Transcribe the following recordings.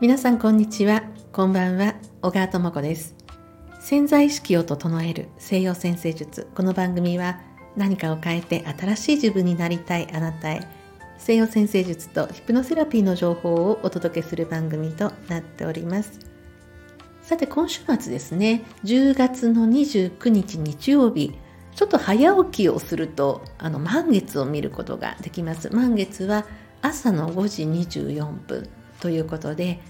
皆さんこんにちは。こんばんは。小川智子です。潜在意識を整える西洋先生術。この番組は何かを変えて新しい自分になりたい。あなたへ。西洋先生術とヒプノセラピーの情報をお届けする番組となっております。さて今週末ですね。10月の29日日曜日。ちょっと早起きをするとあの満月を見ることができます。満月は朝の5時24分ということで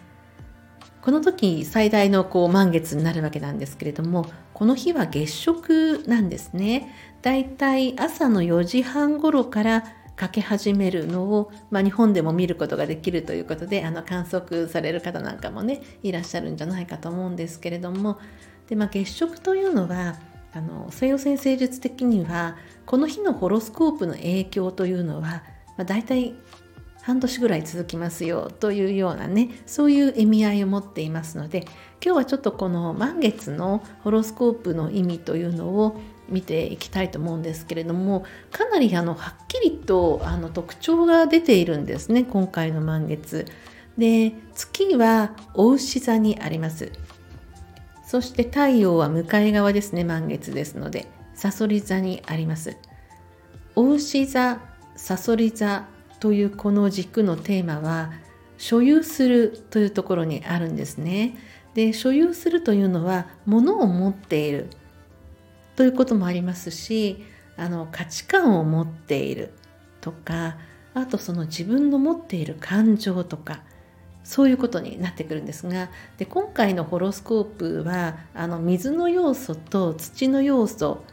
この時最大のこう満月になるわけなんですけれどもこの日は月食なんですね。だいたい朝の4時半頃からかけ始めるのを、まあ、日本でも見ることができるということであの観測される方なんかもねいらっしゃるんじゃないかと思うんですけれども。で、まあ、月食というのはあの西洋先生術的にはこの日のホロスコープの影響というのは、まあ、大体半年ぐらい続きますよというようなねそういう意味合いを持っていますので今日はちょっとこの満月のホロスコープの意味というのを見ていきたいと思うんですけれどもかなりあのはっきりとあの特徴が出ているんですね今回の満月。で月はお牛座にあります。そして太陽は向かい側ですね満月ですのでさそり座にあります。お牛座さそり座というこの軸のテーマは所有するというところにあるんですね。で所有するというのは物を持っているということもありますしあの価値観を持っているとかあとその自分の持っている感情とかそういうことになってくるんですがで今回のホロスコープはあの水の要素と土の要素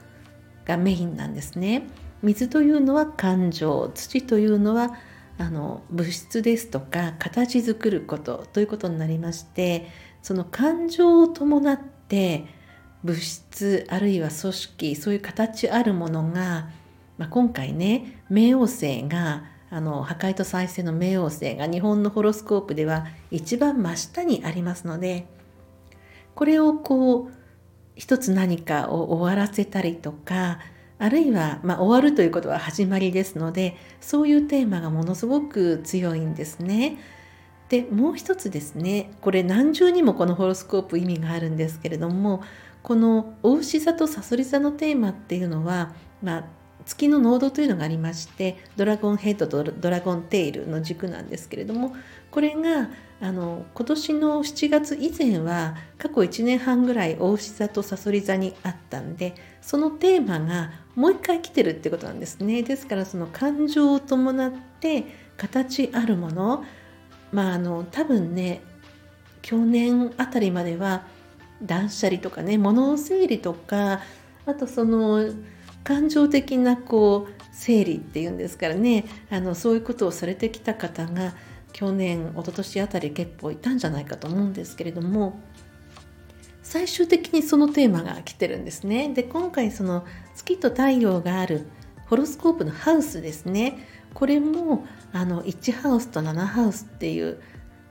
がメインなんですね。水というのは感情土というのはあの物質ですとか形作ることということになりましてその感情を伴って物質あるいは組織そういう形あるものが、まあ、今回ね冥王星があの破壊と再生の冥王星が日本のホロスコープでは一番真下にありますのでこれをこう一つ何かを終わらせたりとかあるいは、まあ、終わるということは始まりですのでそういうテーマがものすごく強いんですね。でもう一つですねこれ何重にもこのホロスコープ意味があるんですけれどもこのお牛座とさそり座のテーマっていうのは、まあ、月の濃度というのがありましてドラゴンヘッドとドラゴンテイルの軸なんですけれどもこれがあの今年の7月以前は過去1年半ぐらい大牛座とさそり座にあったんでそのテーマがもう一回来てるってことなんですね。ですからその感情を伴って形あるものまああの多分ね去年あたりまでは断捨離とかね物の整理とかあとその感情的なこう整理っていうんですからねあのそういうことをされてきた方が去年一昨年あたり結構いたんじゃないかと思うんですけれども最終的にそのテーマが来てるんですね。で今回その月と太陽があるホロスコープのハウスですねこれもあの1ハウスと7ハウスっていう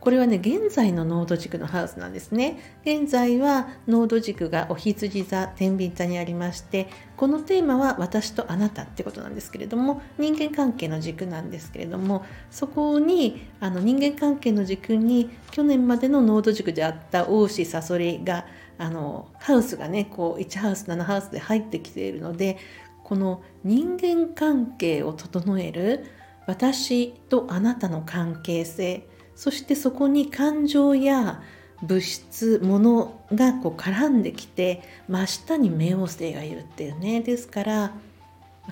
これはね現在の濃度軸のハウスなんですね。現在は濃度軸がお羊座天秤座にありましてこのテーマは私とあなたってことなんですけれども人間関係の軸なんですけれどもそこにあの人間関係の軸に去年までの濃度軸であった大志サソリがあのハウスがねこう1ハウス7ハウスで入ってきているのでこの人間関係を整える私とあなたの関係性そしてそこに感情や物質物がこう絡んできて真下に冥王星がいるっていうね。ですから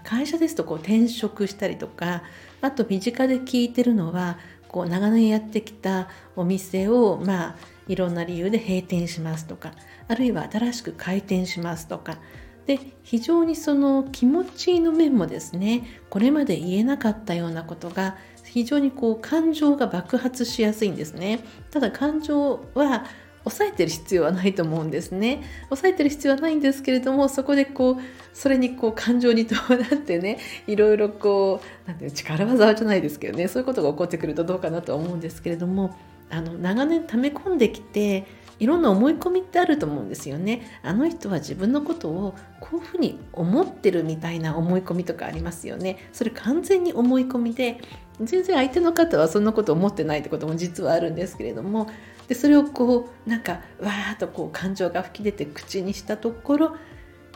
会社ですとこう転職したりとかあと身近で聞いてるのはこう長年やってきたお店をまあいろんな理由で閉店しますとかあるいは新しく開店しますとか。で非常にその気持ちの面もですねこれまで言えなかったようなことが非常にこう感情が爆発しやすいんですね。ただ感情は抑えてる必要はないと思うんですね。抑えてる必要はないんですけれどもそこでこうそれにこう感情に伴ってねいろいろこう何ていう力技じゃないですけどねそういうことが起こってくるとどうかなと思うんですけれどもあの長年溜め込んできていろんな思い込みってあると思うんですよね。あの人は自分のことをこういうふうに思ってるみたいな思い込みとかありますよね。それ完全に思い込みで全然相手の方はそんなこと思ってないってことも実はあるんですけれどもでそれをこうなんかわーっとこう感情が吹き出て口にしたところ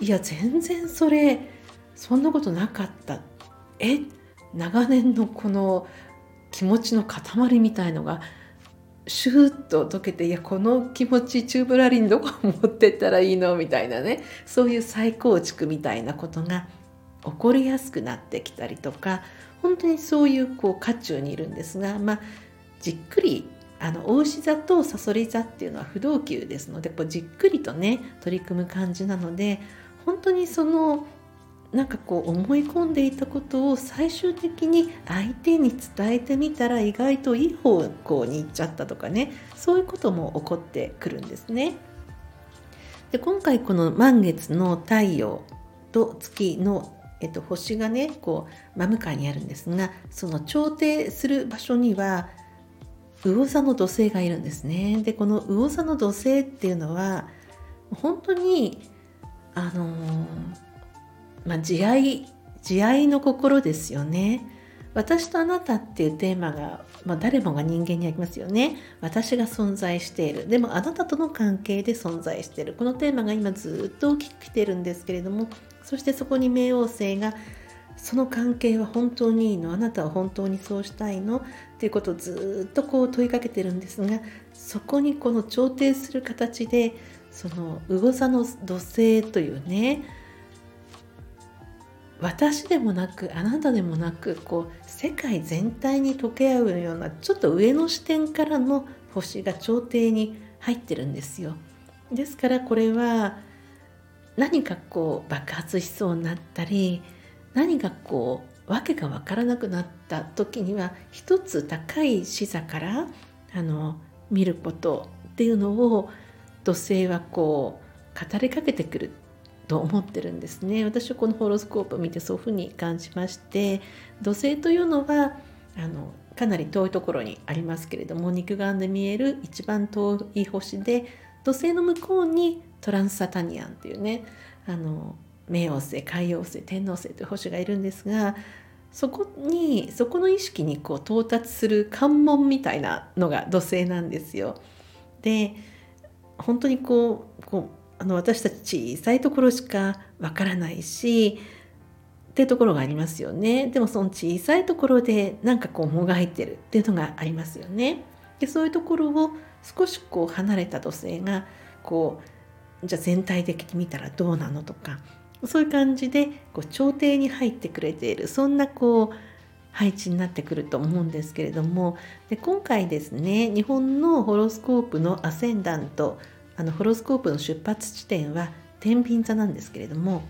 いや全然それそんなことなかったえ？長年のこの気持ちの塊みたいのがシューッと溶けていやこの気持ちチューブラリンどこ持ってったらいいの？みたいなね。そういう再構築みたいなことが起こりやすくなってきたりとか本当にそういうこう渦中にいるんですが、まあ、じっくりあの大牛座とさそり座っていうのは不動級ですのでこうじっくりとね取り組む感じなので本当にそのなんかこう思い込んでいたことを最終的に相手に伝えてみたら意外といい方向に行っちゃったとかねそういうことも起こってくるんですね。で今回この満月の太陽と月の、えっと、星がねこう真向かいにあるんですがその調停する場所には魚座の土星がいるんですね。でこの魚座の土星っていうのは本当にあのーまあ、慈愛慈愛の心ですよね。私とあなたっていうテーマが、まあ、誰もが人間にありますよね。私が存在している。でもあなたとの関係で存在している。このテーマが今ずっと大きく来てるんですけれども、そしてそこに冥王星がその関係は本当にいいの？あなたは本当にそうしたいの？っていうことをずっとこう問いかけてるんですがそこにこの調停する形でその魚座の土星というね私でもなくあなたでもなくこう世界全体に溶け合うようなちょっと上の視点からの星が朝廷に入ってるんですよ。ですからこれは何かこう爆発しそうになったり何かこう訳が分からなくなった時には一つ高い視座からあの見ることっていうのを土星はこう語りかけてくると思ってるんですね私はこのホロスコープを見てそういうふうに感じまして土星というのはあのかなり遠いところにありますけれども肉眼で見える一番遠い星で土星の向こうにトランスサタニアンっていうねあの冥王星海洋星天王星という星がいるんですがそこにそこの意識にこう到達する関門みたいなのが土星なんですよ。で本当にこうこうあの私たち小さいところしかわからないしっていうところがありますよね。でもその小さいところでなんかこうもがいてるっていうのがありますよね。でそういうところを少しこう離れた土星がこうじゃあ全体的に見たらどうなのとかそういう感じでこう調停に入ってくれているそんなこう配置になってくると思うんですけれどもで今回ですね日本のホロスコープのアセンダントあのホロスコープの出発地点は天秤座なんですけれども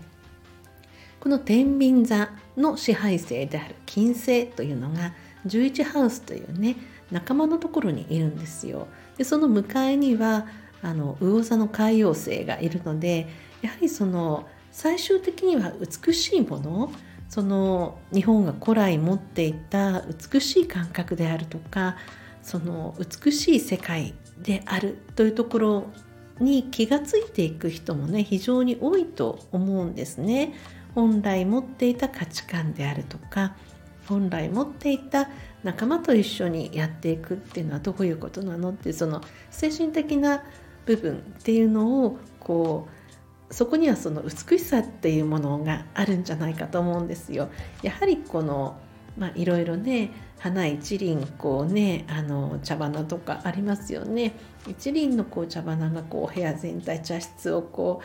この天秤座の支配星である金星というのが11ハウスというね仲間のところにいるんですよ。でその向かいにはあの魚座の海洋星がいるのでやはりその最終的には美しいものその日本が古来持っていた美しい感覚であるとかその美しい世界であるというところに気がついていく人もね非常に多いと思うんですね。本来持っていた価値観であるとか本来持っていた仲間と一緒にやっていくっていうのはどういうことなのってその精神的な部分っていうのをこうそこにはその美しさっていうものがあるんじゃないかと思うんですよ。やはりこのまあいろいろね花一輪こうねあの茶花とかありますよね。一輪のこう茶花がこう部屋全体茶室をこ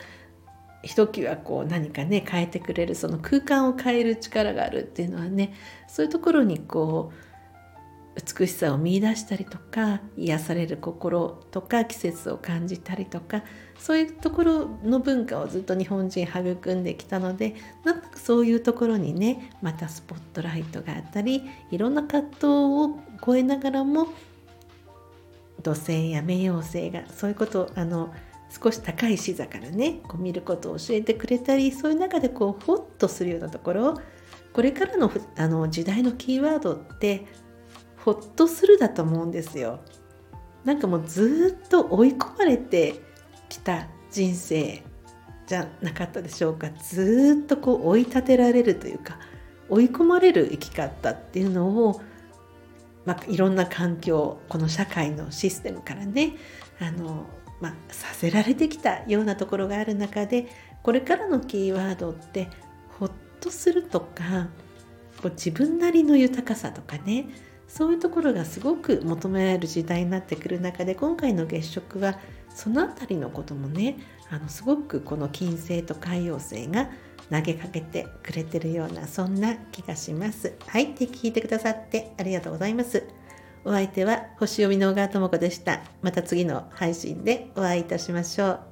うひときわこう何かね変えてくれるその空間を変える力があるっていうのはねそういうところにこう美しさを見いだしたりとか癒される心とか季節を感じたりとかそういうところの文化をずっと日本人育んできたのでなんとなくそういうところにねまたスポットライトがあったりいろんな葛藤を超えながらも土星や冥王星がそういうことをあの少し高い視座からねこう見ることを教えてくれたりそういう中でこうホッとするようなところこれからのあの時代のキーワードってほっとするだと思うんですよ。なんかもうずっと追い込まれてきた人生じゃなかったでしょうかずっとこう追い立てられるというか追い込まれる生き方っていうのを、まあ、いろんな環境この社会のシステムからねあの、まあ、させられてきたようなところがある中でこれからのキーワードってほっとするとかこう自分なりの豊かさとかねそういうところがすごく求められる時代になってくる中で今回の月食はその辺りのこともねあのすごくこの金星と海洋星が投げかけてくれてるようなそんな気がします。はい、で聞いてくださってありがとうございます。お相手は星読みの小川智子でした。また次の配信でお会いいたしましょう。